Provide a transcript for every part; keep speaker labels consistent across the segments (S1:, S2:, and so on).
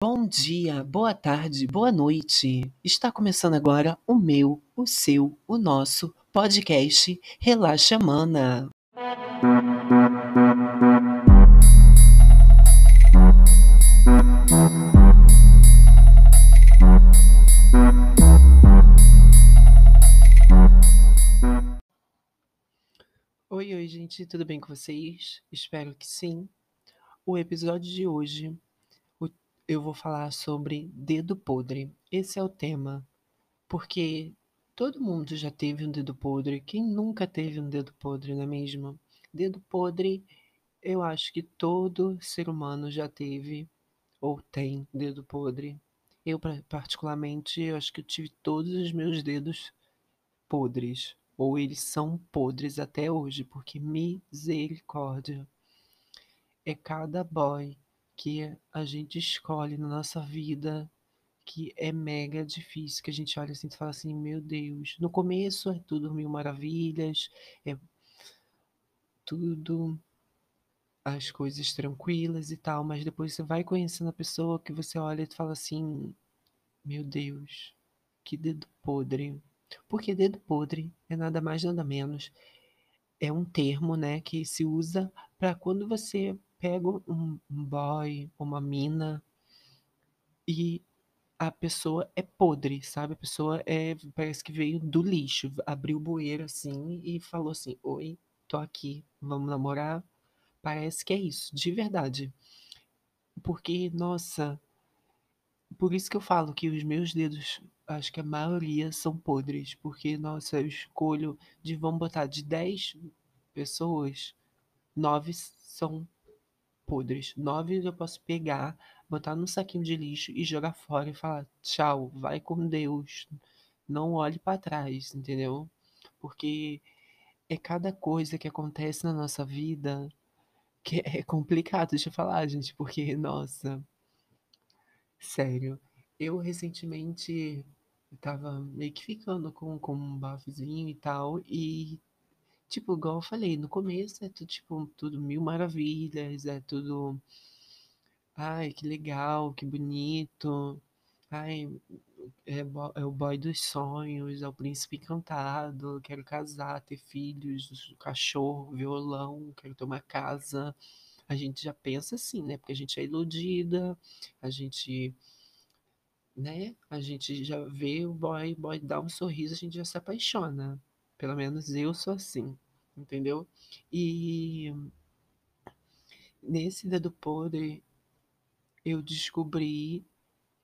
S1: Bom dia, boa tarde, boa noite. Está começando agora o meu, o seu, o nosso podcast Relaxa Mana. Oi, oi, gente, tudo bem com vocês? Espero que sim. O episódio de hoje eu vou falar sobre dedo podre. Esse é o tema, porque todo mundo já teve um dedo podre. Quem nunca teve um dedo podre, não é mesmo? Dedo podre, eu acho que todo ser humano já teve ou tem dedo podre. Eu, particularmente, eu acho que eu tive todos os meus dedos podres. Ou eles são podres até hoje, porque misericórdia. É cada boy que a gente escolhe na nossa vida que é mega difícil, que a gente olha assim e fala assim, meu Deus, no começo é tudo mil maravilhas, é tudo as coisas tranquilas e tal, mas depois você vai conhecendo a pessoa que você olha e fala assim, meu Deus, que dedo podre. Porque dedo podre é nada mais nada menos é um termo, né, que se usa para quando você pega um, um boy, uma mina e a pessoa é podre, sabe? A pessoa é parece que veio do lixo, abriu o bueiro assim e falou assim: "Oi, tô aqui, vamos namorar?". Parece que é isso, de verdade. Porque, nossa, por isso que eu falo que os meus dedos, acho que a maioria são podres, porque nossa, eu escolho de vamos botar de 10 pessoas, 9 são podres. Nove eu posso pegar, botar num saquinho de lixo e jogar fora e falar: tchau, vai com Deus. Não olhe para trás, entendeu? Porque é cada coisa que acontece na nossa vida que é complicado de falar, gente, porque, nossa, sério, eu recentemente tava meio que ficando com, com um bafozinho e tal, e Tipo, igual eu falei, no começo é tudo, tipo, tudo mil maravilhas, é tudo. Ai, que legal, que bonito. Ai, é, é o boy dos sonhos, é o príncipe encantado, quero casar, ter filhos, cachorro, violão, quero ter uma casa. A gente já pensa assim, né? Porque a gente é iludida, a gente, né? A gente já vê o boy, boy dar um sorriso, a gente já se apaixona. Pelo menos eu sou assim, entendeu? E nesse dedo podre eu descobri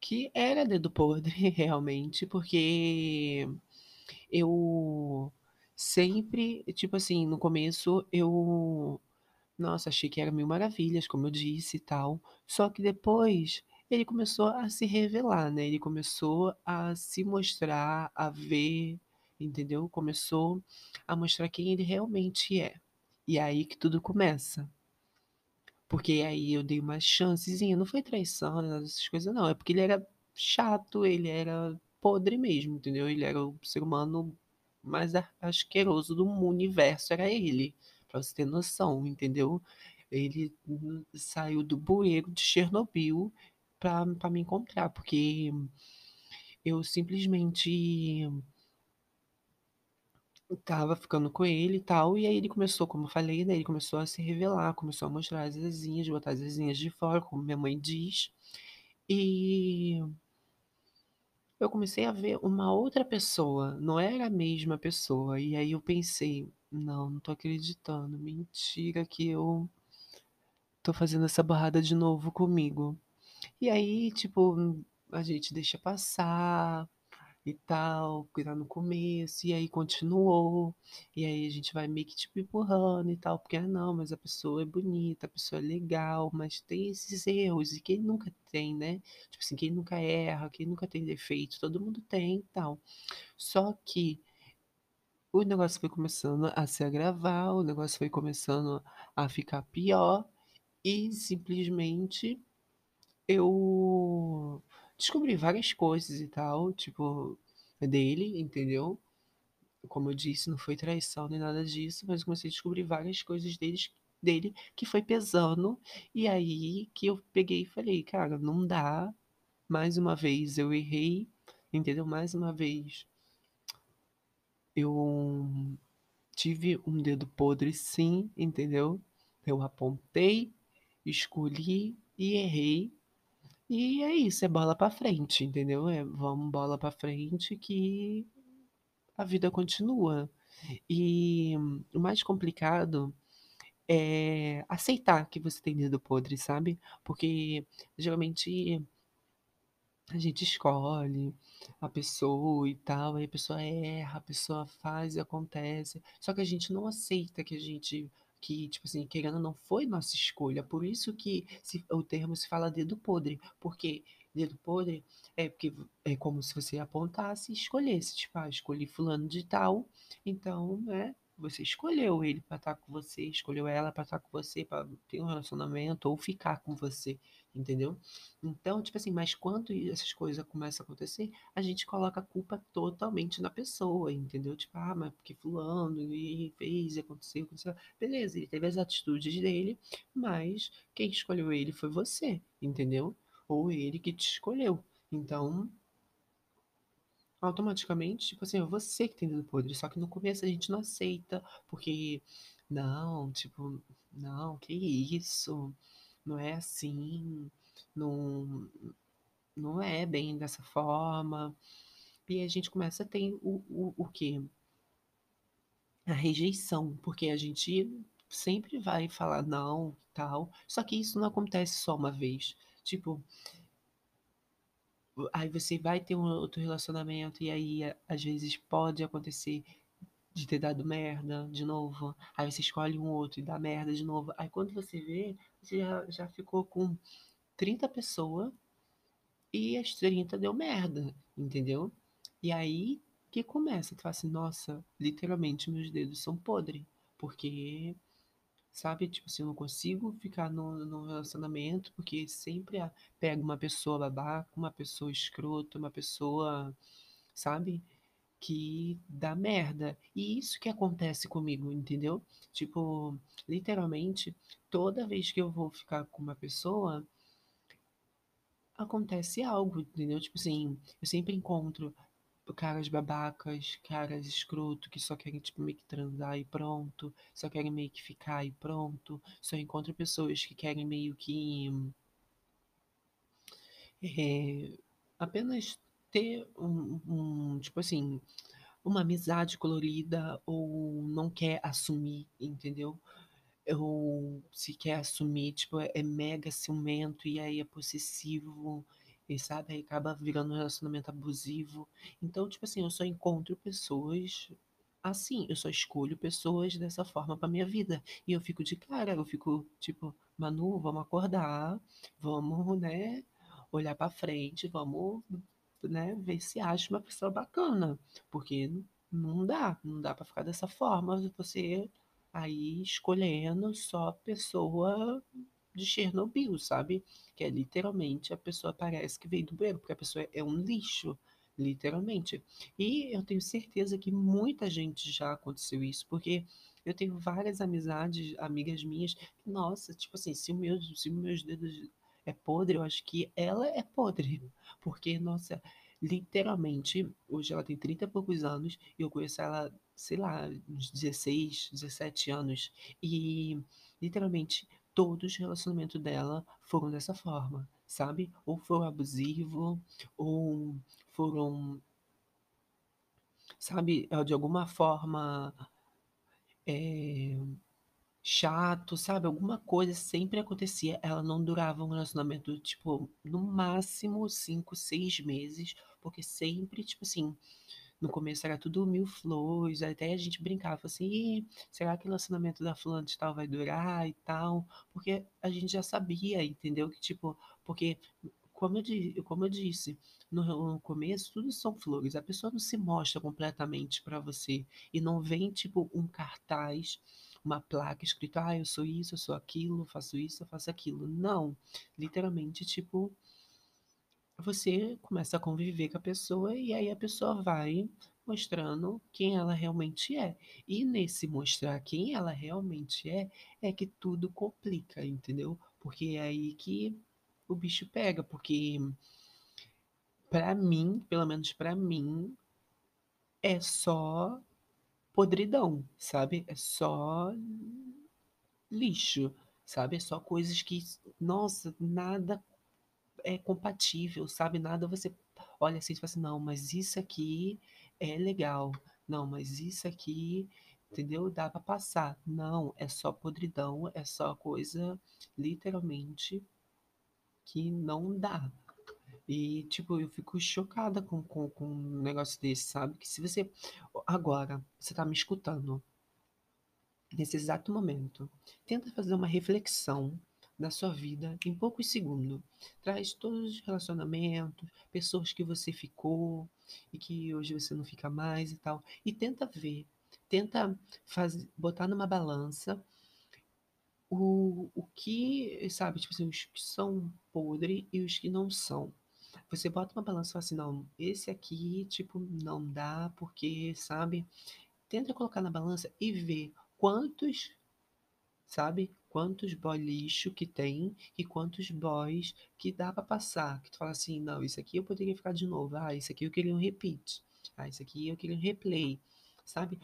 S1: que era dedo podre realmente, porque eu sempre, tipo assim, no começo eu, nossa, achei que era mil maravilhas, como eu disse e tal. Só que depois ele começou a se revelar, né? Ele começou a se mostrar, a ver entendeu? Começou a mostrar quem ele realmente é. E é aí que tudo começa. Porque aí eu dei uma chancezinha, não foi traição, nada dessas coisas, não. É porque ele era chato, ele era podre mesmo, entendeu? Ele era o ser humano mais asqueroso do universo, era ele. Pra você ter noção, entendeu? Ele saiu do bueiro de Chernobyl pra, pra me encontrar, porque eu simplesmente tava ficando com ele e tal, e aí ele começou, como eu falei, né, ele começou a se revelar, começou a mostrar as asinhas, botar as asinhas de fora, como minha mãe diz. E eu comecei a ver uma outra pessoa, não era a mesma pessoa. E aí eu pensei, não, não tô acreditando, mentira que eu tô fazendo essa barrada de novo comigo. E aí, tipo, a gente deixa passar, e tal, porque tá no começo, e aí continuou, e aí a gente vai meio que tipo empurrando e tal, porque ah, não, mas a pessoa é bonita, a pessoa é legal, mas tem esses erros, e quem nunca tem, né? Tipo assim, quem nunca erra, quem nunca tem defeito, todo mundo tem e tal. Só que o negócio foi começando a se agravar, o negócio foi começando a ficar pior, e simplesmente eu descobri várias coisas e tal, tipo, dele, entendeu? Como eu disse, não foi traição nem nada disso, mas comecei a descobrir várias coisas deles, dele que foi pesando. E aí que eu peguei e falei, cara, não dá mais uma vez eu errei, entendeu? Mais uma vez eu tive um dedo podre sim, entendeu? Eu apontei, escolhi e errei. E é isso, é bola pra frente, entendeu? É, vamos bola pra frente que a vida continua. E o mais complicado é aceitar que você tem dedo podre, sabe? Porque geralmente a gente escolhe a pessoa e tal, aí a pessoa erra, a pessoa faz e acontece. Só que a gente não aceita que a gente que, tipo assim, querendo não foi nossa escolha. Por isso que se, o termo se fala dedo podre, porque dedo podre é porque é como se você apontasse e escolhesse, tipo, ah, escolhi fulano de tal, então, né, você escolheu ele para estar com você, escolheu ela para estar com você, para ter um relacionamento ou ficar com você, entendeu? Então, tipo assim, mas quando essas coisas começam a acontecer, a gente coloca a culpa totalmente na pessoa, entendeu? Tipo, ah, mas porque fulano e fez, aconteceu, aconteceu. Beleza, ele teve as atitudes dele, mas quem escolheu ele foi você, entendeu? Ou ele que te escolheu. Então, automaticamente, tipo assim, é você que tem dedo podre. Só que no começo a gente não aceita, porque, não, tipo, não, que isso? Não é assim, não, não é bem dessa forma. E a gente começa a ter o, o, o quê? A rejeição, porque a gente sempre vai falar não, tal. Só que isso não acontece só uma vez. Tipo, aí você vai ter um outro relacionamento e aí às vezes pode acontecer de ter dado merda de novo. Aí você escolhe um outro e dá merda de novo. Aí quando você vê, já, já ficou com 30 pessoas e as 30 deu merda, entendeu? E aí que começa, tu fala assim, nossa, literalmente meus dedos são podres. Porque Sabe? Tipo assim, eu não consigo ficar no, no relacionamento porque sempre pega uma pessoa babaca, uma pessoa escrota, uma pessoa, sabe? Que dá merda. E isso que acontece comigo, entendeu? Tipo, literalmente, toda vez que eu vou ficar com uma pessoa, acontece algo, entendeu? Tipo assim, eu sempre encontro caras babacas, caras escroto que só querem tipo meio que transar e pronto, só querem meio que ficar e pronto. Só encontro pessoas que querem meio que é, apenas ter um, um, tipo assim, uma amizade colorida ou não quer assumir, entendeu? Ou se quer assumir, tipo, é mega ciumento e aí é possessivo, e sabe? Aí acaba virando um relacionamento abusivo. Então, tipo assim, eu só encontro pessoas assim, eu só escolho pessoas dessa forma pra minha vida. E eu fico de cara, eu fico tipo, Manu, vamos acordar, vamos, né, olhar pra frente, vamos, né, ver se acha uma pessoa bacana. Porque não dá, não dá pra ficar dessa forma, você aí escolhendo só pessoa de Chernobyl, sabe? Que é literalmente a pessoa parece que veio do banheiro, porque a pessoa é um lixo, literalmente. E eu tenho certeza que muita gente já aconteceu isso, porque eu tenho várias amizades, amigas minhas, que, nossa, tipo assim, se, meu, se meus dedos é podre, eu acho que ela é podre. Porque, nossa, literalmente, hoje ela tem 30 e poucos anos, e eu conheço ela, sei lá, uns 16, 17 anos, e literalmente todos os relacionamentos dela foram dessa forma, sabe? Ou foram abusivos, ou foram, sabe, de alguma forma é, chato, sabe? Alguma coisa sempre acontecia. Ela não durava um relacionamento, tipo, no máximo cinco, seis meses, porque sempre, tipo assim, no começo era tudo mil flores, até a gente brincava assim, "Ih, será que o relacionamento da fulana de tal vai durar e tal? Porque a gente já sabia, entendeu? Que tipo, porque como eu, como eu disse, no, no começo tudo são flores, a pessoa não se mostra completamente pra você e não vem tipo um cartaz, uma placa escrito, ah, eu sou isso, eu sou aquilo, faço isso, eu faço aquilo. Não, literalmente, tipo, você começa a conviver com a pessoa e aí a pessoa vai mostrando quem ela realmente é. E nesse mostrar quem ela realmente é, é que tudo complica, entendeu? Porque é aí que o bicho pega, porque Pra mim, pelo menos pra mim, é só podridão, sabe? É só lixo, sabe? É só coisas que, nossa, nada é compatível, sabe? Nada você olha assim e fala assim, não, mas isso aqui é legal. Não, mas isso aqui, entendeu? Dá pra passar. Não, é só podridão, é só coisa, literalmente, que não dá. E, tipo, eu fico chocada com, com, com um negócio desse, sabe? Que se você. Agora, você tá me escutando nesse exato momento. Tenta fazer uma reflexão da sua vida em poucos segundos. Traz todos os relacionamentos, pessoas que você ficou e que hoje você não fica mais e tal. E tenta ver, tenta fazer, botar numa balança o, o que, sabe, tipo assim, os que são podre e os que não são. Você bota uma balança e fala assim, não, esse aqui, tipo, não dá, porque, sabe? Tenta colocar na balança e ver quantos, sabe? Quantos boy lixo que tem e quantos boys que dá pra passar. Que tu fala assim, não, isso aqui eu poderia ficar de novo. Ah, isso aqui eu queria um repeat. Ah, isso aqui eu queria um replay. Sabe?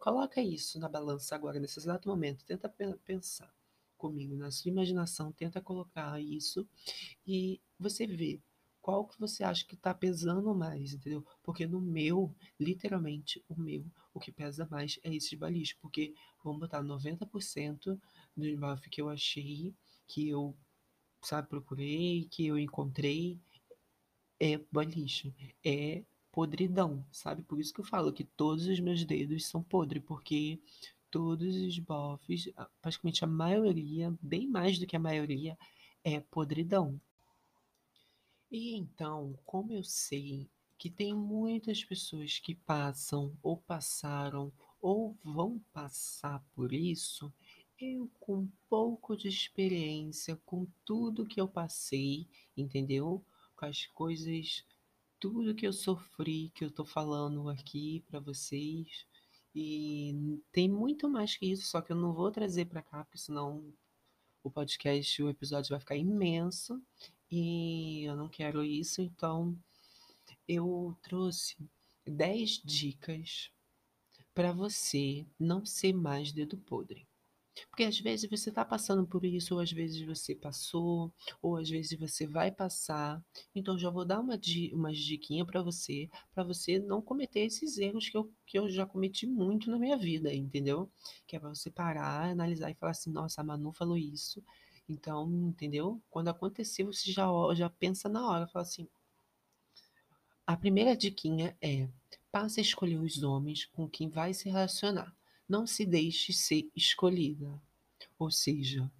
S1: Coloca isso na balança agora, nesse exato momento. Tenta pensar comigo, na sua imaginação, tenta colocar isso e você vê qual que você acha que tá pesando mais, entendeu? Porque no meu, literalmente, o meu, o que pesa mais é esse balixo, porque vamos botar 90% do buff que eu achei, que eu, sabe, procurei, que eu encontrei, é balixo, é podridão, sabe? Por isso que eu falo que todos os meus dedos são podres, porque todos os buffs, praticamente a maioria, bem mais do que a maioria, é podridão. E então, como eu sei que tem muitas pessoas que passam ou passaram ou vão passar por isso, eu com pouco de experiência, com tudo que eu passei, entendeu? Com as coisas, tudo que eu sofri, que eu tô falando aqui para vocês. E tem muito mais que isso, só que eu não vou trazer para cá, porque senão o podcast, o episódio vai ficar imenso e eu não quero isso, então eu trouxe 10 dicas para você não ser mais dedo podre. Porque às vezes você está passando por isso, ou às vezes você passou, ou às vezes você vai passar. Então já vou dar uma, umas diquinhas para você, para você não cometer esses erros que eu, que eu já cometi muito na minha vida, entendeu? Que é para você parar, analisar e falar assim: nossa, a Manu falou isso, então, entendeu? Quando acontecer, você já, já pensa na hora, fala assim. A primeira diquinha é: passe a escolher os homens com quem vai se relacionar. Não se deixe ser escolhida. Ou seja,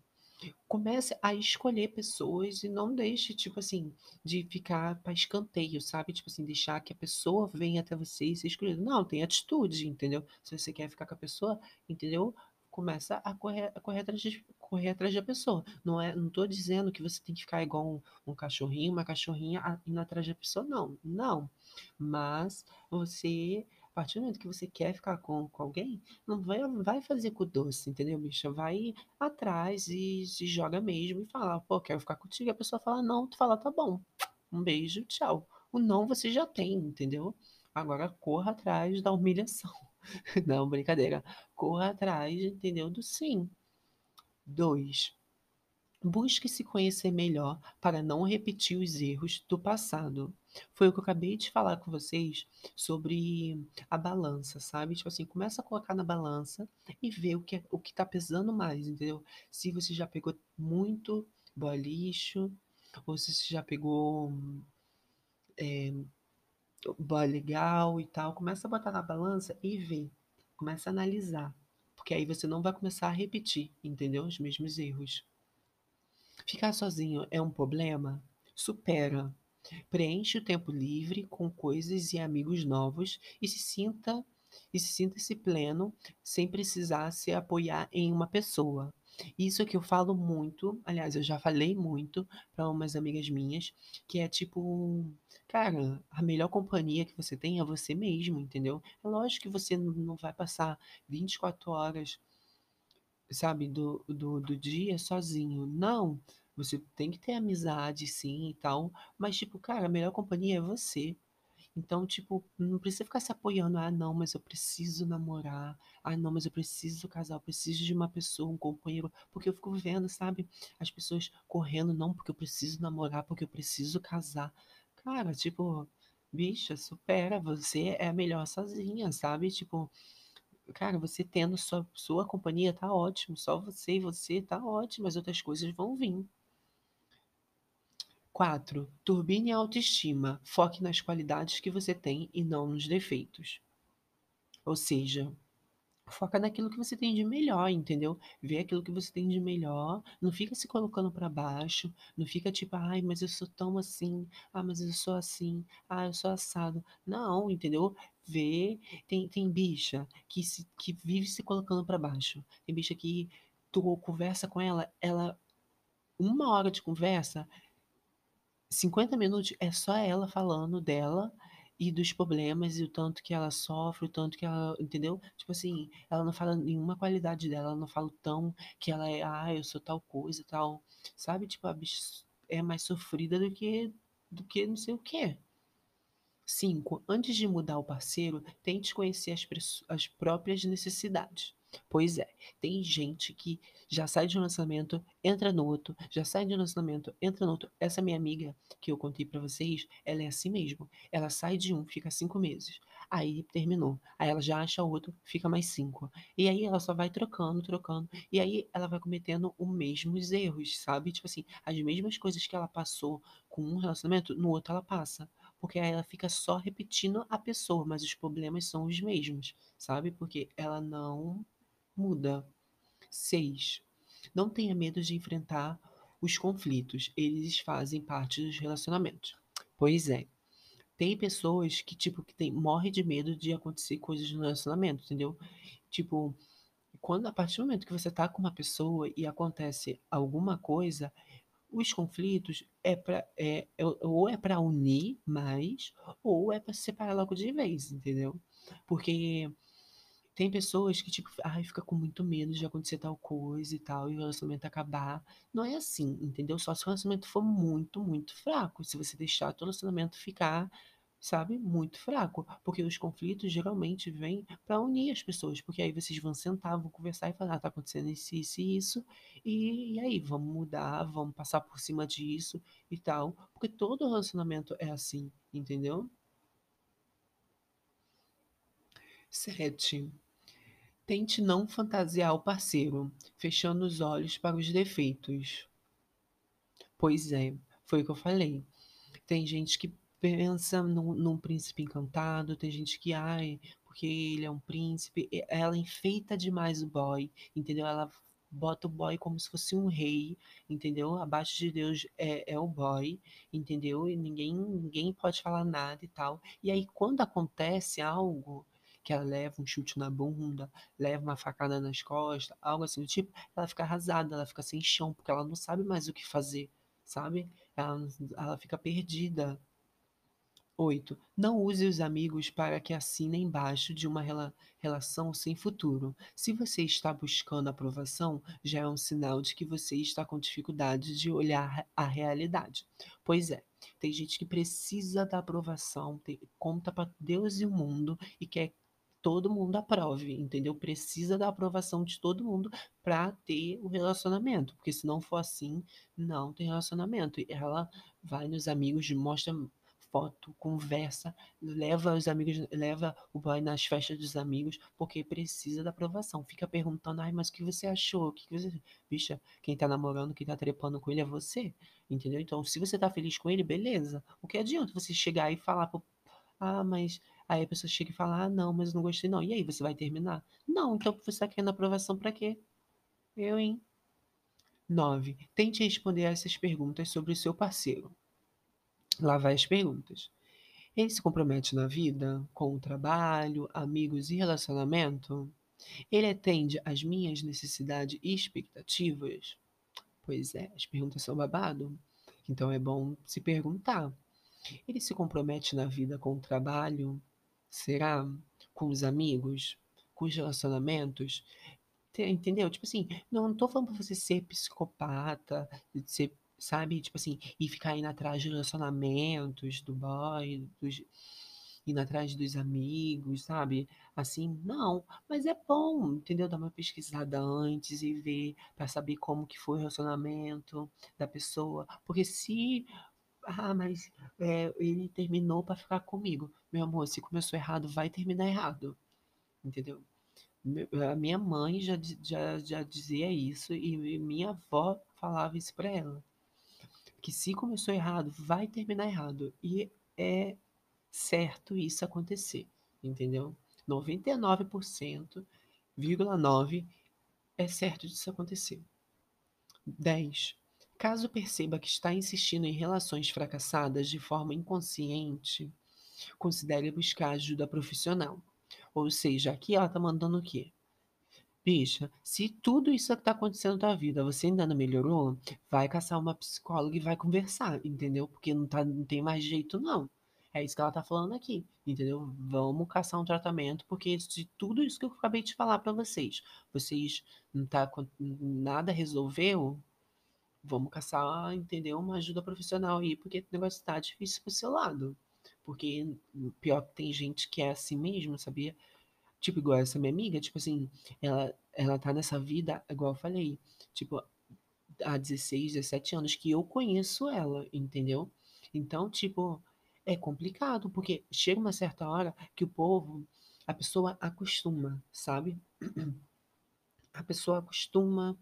S1: comece a escolher pessoas e não deixe, tipo assim, de ficar para escanteio, sabe? Tipo assim, deixar que a pessoa venha até você e ser escolhida. Não, tem atitude, entendeu? Se você quer ficar com a pessoa, entendeu? Começa a correr, a correr atrás de, correr atrás da pessoa. Não é, não tô dizendo que você tem que ficar igual um, um cachorrinho, uma cachorrinha indo atrás da pessoa, não. Não. Mas você a partir do momento que você quer ficar com, com alguém, não vai, vai fazer com doce, entendeu, bicha? Vai atrás e se joga mesmo e fala, pô, quero ficar contigo. A pessoa fala, não, tu fala, tá bom. Um beijo, tchau. O não você já tem, entendeu? Agora corra atrás da humilhação. não, brincadeira. Corra atrás, entendeu? Do sim. 2. Busque se conhecer melhor para não repetir os erros do passado. Foi o que eu acabei de falar com vocês sobre a balança, sabe? Tipo assim, começa a colocar na balança e ver o que, é, o que tá pesando mais, entendeu? Se você já pegou muito boa lixo, ou se você já pegou é, boa legal e tal, começa a botar na balança e ver. Começa a analisar. Porque aí você não vai começar a repetir, entendeu? Os mesmos erros. Ficar sozinho é um problema? Supera. Preenche o tempo livre com coisas e amigos novos e se sinta e se sinta-se pleno sem precisar se apoiar em uma pessoa. Isso que eu falo muito, aliás, eu já falei muito para umas amigas minhas, que é tipo, cara, a melhor companhia que você tem é você mesmo, entendeu? É lógico que você não vai passar 24 horas, sabe, do, do, do dia sozinho. Não, Você tem que ter amizade sim e tal, mas tipo, cara, a melhor companhia é você. Então, tipo, não precisa ficar se apoiando: "Ah, não, mas eu preciso namorar. Ah, não, mas eu preciso casar, eu preciso de uma pessoa, um companheiro", porque eu fico vendo, sabe, as pessoas correndo: "Não, porque eu preciso namorar, porque eu preciso casar". Cara, tipo, bicha, supera, você é melhor sozinha, sabe, tipo, cara, você tendo sua sua companhia tá ótimo, só você e você tá ótimo, as outras coisas vão vir. 4. Turbine a autoestima. Foque nas qualidades que você tem e não nos defeitos. Ou seja, foca naquilo que você tem de melhor, entendeu? Vê aquilo que você tem de melhor, não fica se colocando pra baixo, não fica tipo: "Ai, mas eu sou tão assim. Ah, mas eu sou assim. Ah, eu sou assado". Não, entendeu? Vê tem tem bicha que se que vive se colocando pra baixo. Tem bicha que tu conversa com ela, ela uma hora de conversa 50 minutos é só ela falando dela e dos problemas e o tanto que ela sofre, o tanto que ela entendeu? Tipo assim, ela não fala nenhuma qualidade dela, ela não fala tão que ela é: "Ah, eu sou tal coisa, tal", sabe, tipo, a bicha é mais sofrida do que do que não sei o quê. 5. Antes de mudar o parceiro, tente conhecer as, as próprias necessidades. Pois é, tem gente que já sai de um relacionamento, entra no outro, já sai de um relacionamento, entra no outro. Essa minha amiga que eu contei para vocês, ela é assim mesmo. Ela sai de um, fica cinco meses. Aí terminou. Aí ela já acha outro, fica mais cinco. E aí ela só vai trocando, trocando. E aí ela vai cometendo os mesmos erros, sabe? Tipo assim, as mesmas coisas que ela passou com um relacionamento, no outro ela passa porque aí ela fica só repetindo a pessoa, mas os problemas são os mesmos, sabe? Porque ela não muda. 6. Não tenha medo de enfrentar os conflitos, eles fazem parte dos relacionamentos. Pois é. Tem pessoas que, tipo, que tem, morre de medo de acontecer coisas no relacionamento, entendeu? Tipo, quando a partir do momento que você tá com uma pessoa e acontece alguma coisa, os conflitos é para é, é, ou é para unir mais, ou é para separar logo de vez, entendeu? Porque tem pessoas que, tipo, ai, fica com muito medo de acontecer tal coisa e tal, e o relacionamento acabar. Não é assim, entendeu? Só se o relacionamento for muito, muito fraco. Se você deixar o relacionamento ficar sabe, muito fraco, porque os conflitos geralmente vêm para unir as pessoas, porque aí vocês vão sentar, vão conversar e falar, ah, tá acontecendo isso, isso e isso, e, e aí, vamos mudar, vamos passar por cima disso e tal, porque todo relacionamento é assim, entendeu? 7. Tente não fantasiar o parceiro, fechando os olhos para os defeitos. Pois é, foi o que eu falei. Tem gente que pensa num, num príncipe encantado, tem gente que, ai, porque ele é um príncipe, ela enfeita demais o boy, entendeu? Ela bota o boy como se fosse um rei, entendeu? Abaixo de Deus é, é o boy, entendeu? E ninguém, ninguém pode falar nada e tal. E aí, quando acontece algo que ela leva um chute na bunda, leva uma facada nas costas, algo assim do tipo, ela fica arrasada, ela fica sem chão, porque ela não sabe mais o que fazer, sabe? Ela, ela fica perdida, 8. Não use os amigos para que assinem embaixo de uma rela relação sem futuro. Se você está buscando aprovação, já é um sinal de que você está com dificuldade de olhar a realidade. Pois é, tem gente que precisa da aprovação, tem, conta para Deus e o mundo e quer todo mundo aprove, entendeu? Precisa da aprovação de todo mundo para ter o relacionamento, porque se não for assim, não tem relacionamento. Ela vai nos amigos, mostra foto, conversa, leva os amigos, leva o boy nas festas dos amigos, porque precisa da aprovação. Fica perguntando, ai, mas o que você achou? O que você. Bicha, quem tá namorando, quem tá trepando com ele é você. Entendeu? Então, se você tá feliz com ele, beleza. O que adianta você chegar e falar pro. Ah, mas. Aí a pessoa chega e fala, ah, não, mas não gostei não. E aí, você vai terminar? Não, então você tá querendo aprovação para quê? Eu, hein? 9. Tente responder essas perguntas sobre o seu parceiro. Lá vai as perguntas. Ele se compromete na vida, com o trabalho, amigos e relacionamento? Ele atende às minhas necessidades e expectativas? Pois é, as perguntas são babado. Então é bom se perguntar. Ele se compromete na vida com o trabalho? Será? Com os amigos? Com os relacionamentos? Entendeu? Tipo assim, não, não tô falando pra você ser psicopata, ser sabe? Tipo assim, e ficar indo atrás de relacionamentos do boy, dos, indo atrás dos amigos, sabe? Assim, não. Mas é bom, entendeu? Dar uma pesquisada antes e ver para saber como que foi o relacionamento da pessoa. Porque se. Ah, mas é, ele terminou para ficar comigo. Meu amor, se começou errado, vai terminar errado. Entendeu? A minha mãe já, já, já dizia isso e minha avó falava isso para ela. Que se começou errado, vai terminar errado. E é certo isso acontecer, entendeu? 99,9% é certo disso acontecer. 10. Caso perceba que está insistindo em relações fracassadas de forma inconsciente, considere buscar ajuda profissional. Ou seja, aqui ela tá mandando o quê? Bicha, se tudo isso que tá acontecendo na tua vida, você ainda não melhorou, vai caçar uma psicóloga e vai conversar, entendeu? Porque não, tá, não tem mais jeito, não. É isso que ela tá falando aqui, entendeu? Vamos caçar um tratamento, porque de tudo isso que eu acabei de falar para vocês, vocês não tá nada resolveu, vamos caçar, entendeu? Uma ajuda profissional aí, porque o negócio tá difícil pro seu lado. Porque pior que tem gente que é assim mesmo, sabia? Tipo, igual essa minha amiga, tipo assim, ela, ela tá nessa vida, igual eu falei, tipo, há 16, 17 anos que eu conheço ela, entendeu? Então, tipo, é complicado, porque chega uma certa hora que o povo, a pessoa acostuma, sabe? A pessoa acostuma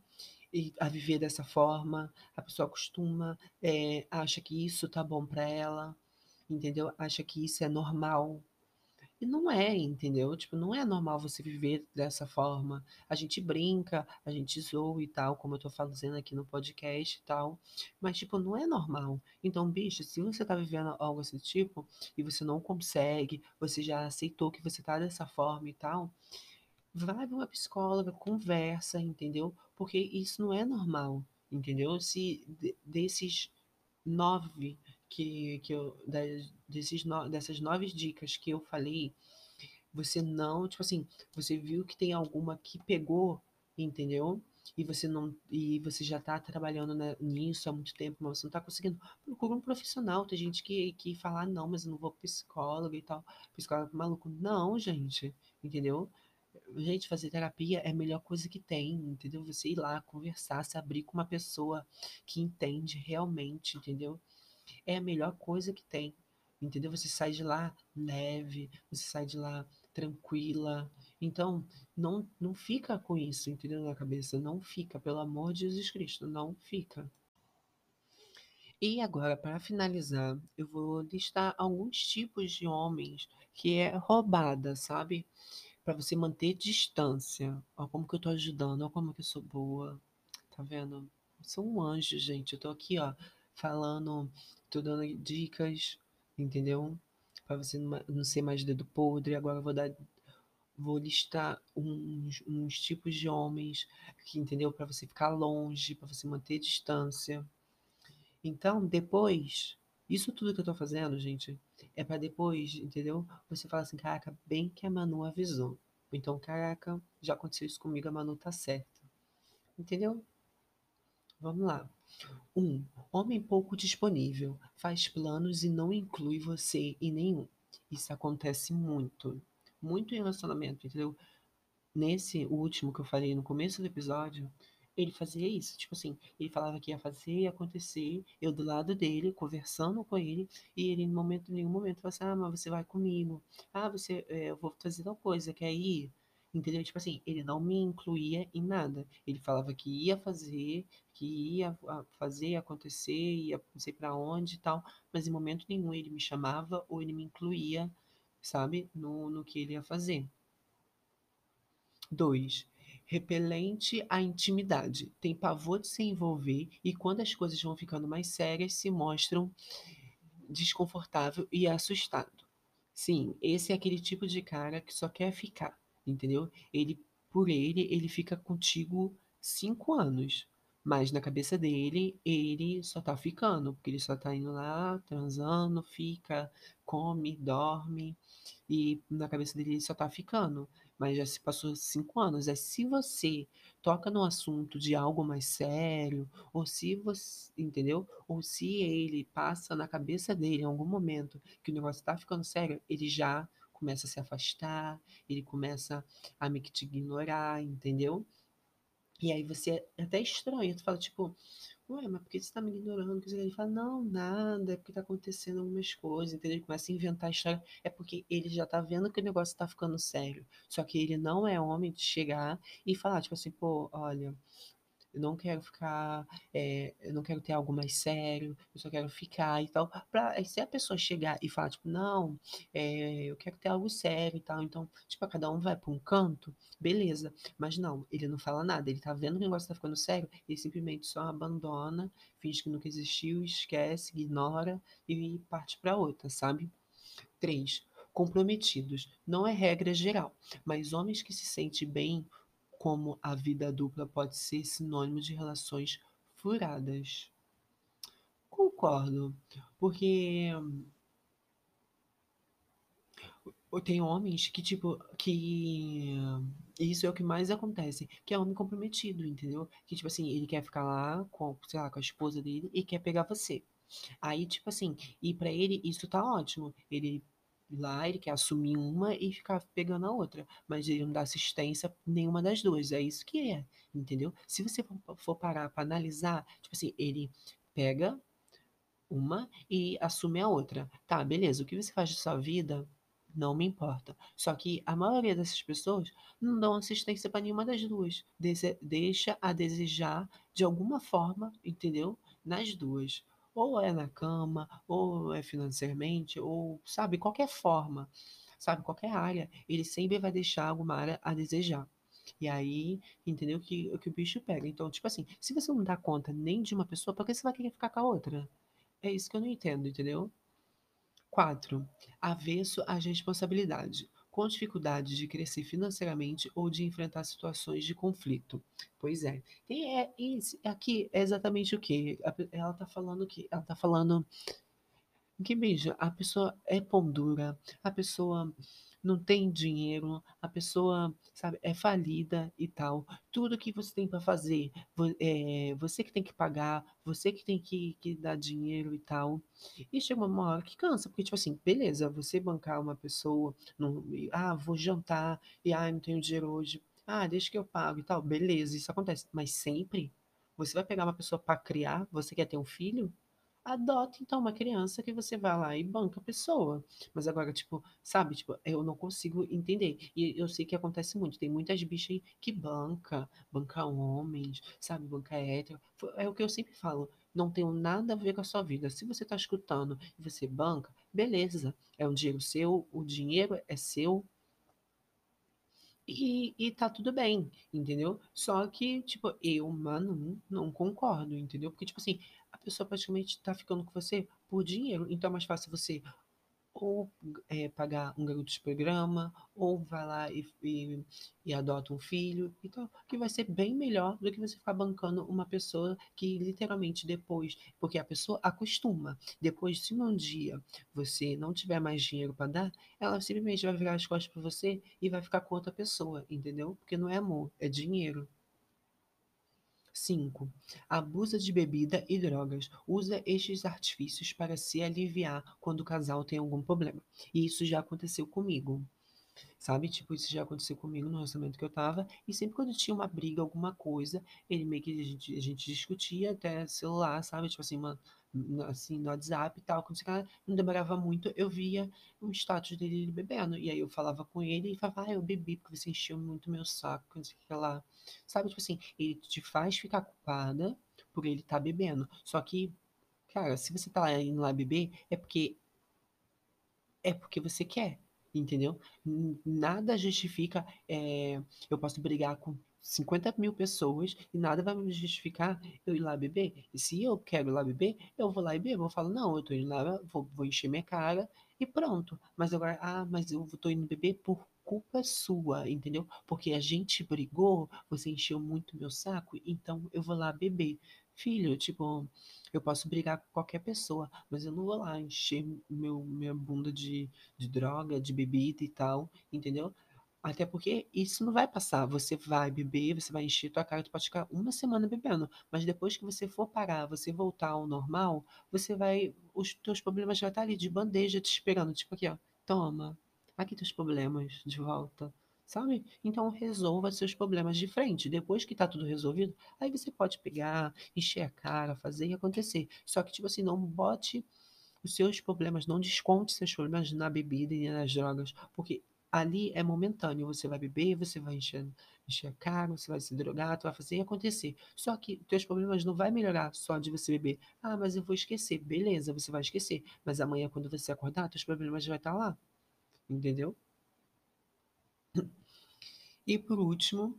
S1: a viver dessa forma, a pessoa acostuma, é, acha que isso tá bom para ela, entendeu? Acha que isso é normal. E não é, entendeu? Tipo, não é normal você viver dessa forma. A gente brinca, a gente zoa e tal, como eu tô fazendo aqui no podcast e tal. Mas, tipo, não é normal. Então, bicho, se você tá vivendo algo desse tipo e você não consegue, você já aceitou que você tá dessa forma e tal, vai pra uma psicóloga, conversa, entendeu? Porque isso não é normal, entendeu? Se desses nove que, que eu, desses no, dessas nove dicas que eu falei, você não, tipo assim, você viu que tem alguma que pegou, entendeu? E você não e você já tá trabalhando né, nisso há muito tempo, mas você não tá conseguindo. Procura um profissional. Tem gente que, que fala, ah, não, mas eu não vou psicólogo e tal. Psicólogo maluco. Não, gente, entendeu? Gente, fazer terapia é a melhor coisa que tem, entendeu? Você ir lá, conversar, se abrir com uma pessoa que entende realmente, entendeu? é a melhor coisa que tem. Entendeu? Você sai de lá leve, você sai de lá tranquila. Então, não, não fica com isso, entendeu? Na cabeça. Não fica, pelo amor de Jesus Cristo, não fica. E agora, para finalizar, eu vou listar alguns tipos de homens que é roubada, sabe? Para você manter distância. Ó, como que eu tô ajudando, ó, como que eu sou boa. Tá vendo? Eu sou um anjo, gente. Eu tô aqui, ó, falando, tô dando dicas, entendeu? Para você não ser mais dedo podre. Agora eu vou dar vou listar uns, uns tipos de homens que entendeu para você ficar longe, para você manter distância. Então, depois, isso tudo que eu tô fazendo, gente, é para depois, entendeu? Você fala assim, caraca, bem que a Manu avisou. Então, caraca, já aconteceu isso comigo, a Manu tá certa. Entendeu? Vamos lá. 1. Um, homem pouco disponível. Faz planos e não inclui você em nenhum. Isso acontece muito. Muito em relacionamento, entendeu? Nesse último que eu falei no começo do episódio, ele fazia isso. Tipo assim, ele falava que ia fazer e acontecer, eu do lado dele, conversando com ele, e ele, em momento, nenhum momento, falava assim: ah, mas você vai comigo. Ah, você, é, eu vou fazer tal coisa, quer ir? Entendeu? Tipo assim, ele não me incluía em nada. Ele falava que ia fazer, que ia fazer acontecer, ia não sei para onde e tal, mas em momento nenhum ele me chamava ou ele me incluía, sabe, no, no que ele ia fazer. 2. Repelente à intimidade. Tem pavor de se envolver e quando as coisas vão ficando mais sérias, se mostram desconfortável e assustado. Sim, esse é aquele tipo de cara que só quer ficar entendeu? Ele, por ele, ele fica contigo cinco anos. Mas na cabeça dele, ele só tá ficando, porque ele só tá indo lá, transando, fica, come, dorme, e na cabeça dele ele só tá ficando. Mas já se passou 5 anos. É se você toca no assunto de algo mais sério, ou se você, entendeu? Ou se ele passa na cabeça dele em algum momento que o negócio tá ficando sério, ele já começa a se afastar, ele começa a meio que te ignorar, entendeu? E aí você é até estranho, tu fala tipo, ué, mas por que você tá me ignorando? Ele fala, não, nada, é porque tá acontecendo algumas coisas, entendeu? Ele começa a inventar história, é porque ele já tá vendo que o negócio tá ficando sério. Só que ele não é homem de chegar e falar, tipo assim, pô, olha, eu não quero ficar, é, eu não quero ter algo mais sério, eu só quero ficar e tal. Pra, se a pessoa chegar e falar, tipo, não, é, eu quero ter algo sério e tal, então, tipo, cada um vai para um canto, beleza. Mas não, ele não fala nada, ele tá vendo que o negócio tá ficando sério, ele simplesmente só abandona, finge que nunca existiu, esquece, ignora e parte para outra, sabe? 3. Comprometidos. Não é regra geral, mas homens que se sentem bem como a vida dupla pode ser sinônimo de relações furadas. Concordo, porque tem homens que, tipo, que isso é o que mais acontece, que é homem comprometido, entendeu? Que, tipo assim, ele quer ficar lá com, sei lá, com a esposa dele e quer pegar você. Aí, tipo assim, e para ele isso tá ótimo. Ele lá, ele quer assumir uma e ficar pegando a outra, mas ele não dá assistência nenhuma das duas. É isso que é, entendeu? Se você for parar para analisar, tipo assim, ele pega uma e assume a outra. Tá, beleza. O que você faz de sua vida não me importa. Só que a maioria dessas pessoas não dão assistência para nenhuma das duas. Deixa a desejar de alguma forma, entendeu? Nas duas. Ou é na cama, ou é financeiramente, ou, sabe, qualquer forma, sabe, qualquer área, ele sempre vai deixar alguma área a desejar. E aí, entendeu? Que, que o bicho pega. Então, tipo assim, se você não dá conta nem de uma pessoa, por que você vai querer ficar com a outra? É isso que eu não entendo, entendeu? 4. Avesso às responsabilidades com dificuldade de crescer financeiramente ou de enfrentar situações de conflito. Pois é. Tem, é, aqui é exatamente o que? Ela tá falando que? Ela tá falando que, veja, a pessoa é pão dura, a pessoa não tem dinheiro, a pessoa, sabe, é falida e tal. Tudo que você tem para fazer, é, você que tem que pagar, você que tem que, que dar dinheiro e tal. E chega uma hora que cansa, porque, tipo assim, beleza, você bancar uma pessoa, ah, vou jantar, e ah, não tenho dinheiro hoje, ah, deixa que eu pago e tal, beleza, isso acontece. Mas sempre, você vai pegar uma pessoa para criar, você quer ter um filho? Adote então uma criança que você vai lá e banca a pessoa. Mas agora, tipo, sabe, tipo, eu não consigo entender. E eu sei que acontece muito. Tem muitas bichas que banca, banca homens, sabe, banca hétero. É o que eu sempre falo. Não tem nada a ver com a sua vida. Se você tá escutando e você banca, beleza. É um dinheiro seu, o dinheiro é seu, e, e tá tudo bem, entendeu? Só que, tipo, eu, mano, não concordo, entendeu? Porque, tipo assim, pessoa praticamente tá ficando com você por dinheiro. Então é mais fácil você ou é, pagar um garoto de programa, ou vai lá e, e, e, adota um filho, então, que vai ser bem melhor do que você ficar bancando uma pessoa que literalmente depois, porque a pessoa acostuma, depois se num dia você não tiver mais dinheiro para dar, ela simplesmente vai virar as costas para você e vai ficar com outra pessoa, entendeu? Porque não é amor, é dinheiro. 5. Abusa de bebida e drogas. Usa estes artifícios para se aliviar quando o casal tem algum problema. E isso já aconteceu comigo. Sabe? Tipo, isso já aconteceu comigo no relacionamento que eu tava. E sempre quando tinha uma briga, alguma coisa, ele meio que a gente, a gente discutia até celular, sabe? Tipo assim, mano assim, no WhatsApp e tal, quando você não demorava muito, eu via um status dele bebendo. E aí eu falava com ele e falava, ah, eu bebi porque você encheu muito meu saco, não sei o que lá. Sabe, tipo assim, ele te faz ficar culpada por ele estar tá bebendo. Só que, cara, se você tá indo lá beber, é porque. É porque você quer, entendeu? Nada justifica. É, eu posso brigar com 50 mil pessoas e nada vai me justificar eu ir lá beber. E se eu quero ir lá beber, eu vou lá e bebo. Eu falo, não, eu tô indo lá, vou, vou encher minha cara e pronto. Mas agora, ah, mas eu tô indo beber por culpa sua, entendeu? Porque a gente brigou, você encheu muito meu saco, então eu vou lá beber. Filho, tipo, eu posso brigar com qualquer pessoa, mas eu não vou lá encher meu, minha bunda de, de droga, de bebida e tal, entendeu? Até porque isso não vai passar. Você vai beber, você vai encher tua cara, tu pode ficar uma semana bebendo, mas depois que você for parar, você voltar ao normal, você vai os teus problemas já estar ali de bandeja te esperando, tipo aqui, ó, toma, aqui teus problemas de volta, sabe? Então resolva seus problemas de frente. Depois que tá tudo resolvido, aí você pode pegar, encher a cara, fazer e acontecer. Só que, tipo assim, não bote os seus problemas, não desconte seus problemas na bebida e nas drogas, porque ali é momentâneo. Você vai beber, você vai encher, encher a cara, você vai se drogar, tu vai fazer e acontecer. Só que teus problemas não vai melhorar só de você beber. Ah, mas eu vou esquecer. Beleza, você vai esquecer. Mas amanhã, quando você acordar, teus problemas vai estar lá. Entendeu? E por último,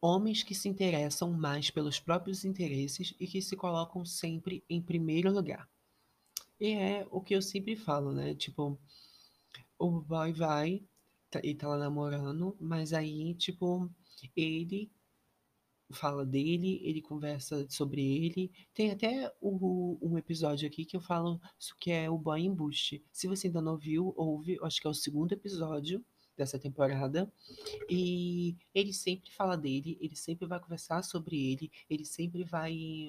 S1: homens que se interessam mais pelos próprios interesses e que se colocam sempre em primeiro lugar. E é o que eu sempre falo, né? Tipo, o boy vai tá- e tá lá namorando, mas aí, tipo, ele fala dele, ele conversa sobre ele. Tem até o- um episódio aqui que eu falo que é o boy embuste. Se você ainda não viu, ouve, acho que é o segundo episódio dessa temporada. E ele sempre fala dele, ele sempre vai conversar sobre ele, ele sempre vai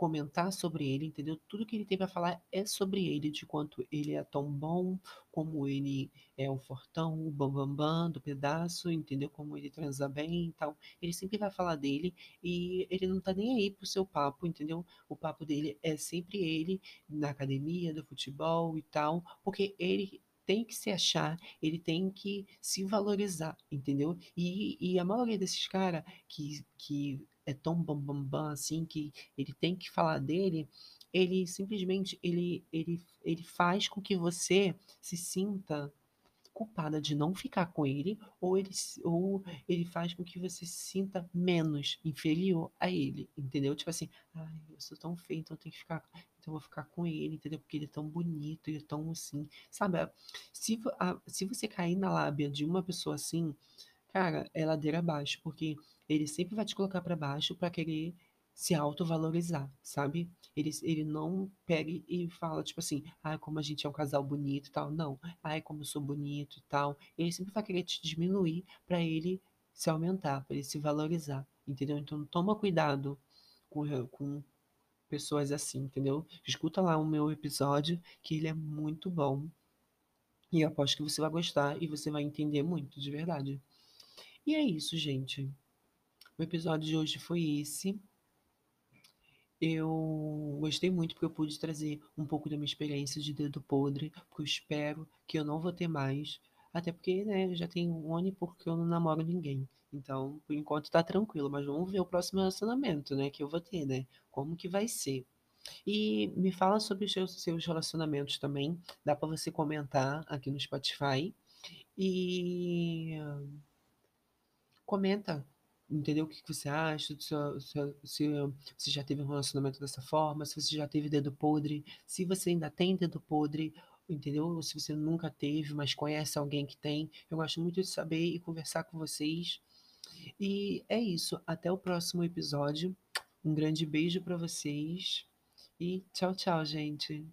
S1: comentar sobre ele, entendeu? Tudo que ele tem pra falar é sobre ele, de quanto ele é tão bom, como ele é o fortão, o bambambam bam, bam do pedaço, entendeu? Como ele transa bem e tal. Ele sempre vai falar dele e ele não tá nem aí pro seu papo, entendeu? O papo dele é sempre ele na academia, do futebol e tal, porque ele tem que se achar, ele tem que se valorizar, entendeu? E, e a maioria desses caras que, que é tão bambambam bam, bam, assim, que ele tem que falar dele, ele simplesmente ele, ele, ele faz com que você se sinta culpada de não ficar com ele, ou ele, ou ele faz com que você se sinta menos inferior a ele, entendeu? Tipo assim, ai, eu sou tão feio, então eu tenho que ficar, então eu vou ficar com ele, entendeu? Porque ele é tão bonito, ele é tão assim, sabe? Se, a, se você cair na lábia de uma pessoa assim, cara, é ladeira abaixo, porque ele sempre vai te colocar para baixo para querer se autovalorizar, sabe? Ele, ele não pega e fala, tipo assim, ai, como a gente é um casal bonito e tal. Não, ai, como eu sou bonito e tal. Ele sempre vai querer te diminuir para ele se aumentar, para ele se valorizar, entendeu? Então toma cuidado com, com pessoas assim, entendeu? Escuta lá o meu episódio, que ele é muito bom. E eu aposto que você vai gostar e você vai entender muito, de verdade. E é isso, gente. O episódio de hoje foi esse. Eu gostei muito porque eu pude trazer um pouco da minha experiência de dedo podre, porque eu espero que eu não vou ter mais. Até porque, né, já tem um ano e porque eu não namoro ninguém. Então, por enquanto tá tranquilo, mas vamos ver o próximo relacionamento, né, que eu vou ter, né? Como que vai ser. E me fala sobre os seus, seus relacionamentos também. Dá para você comentar aqui no Spotify. E comenta entendeu? O que, que você acha, se, se, se, você já teve um relacionamento dessa forma, se você já teve dedo podre, se você ainda tem dedo podre, entendeu? Se você nunca teve, mas conhece alguém que tem. Eu gosto muito de saber e conversar com vocês. E é isso. Até o próximo episódio. Um grande beijo para vocês e tchau, tchau, gente.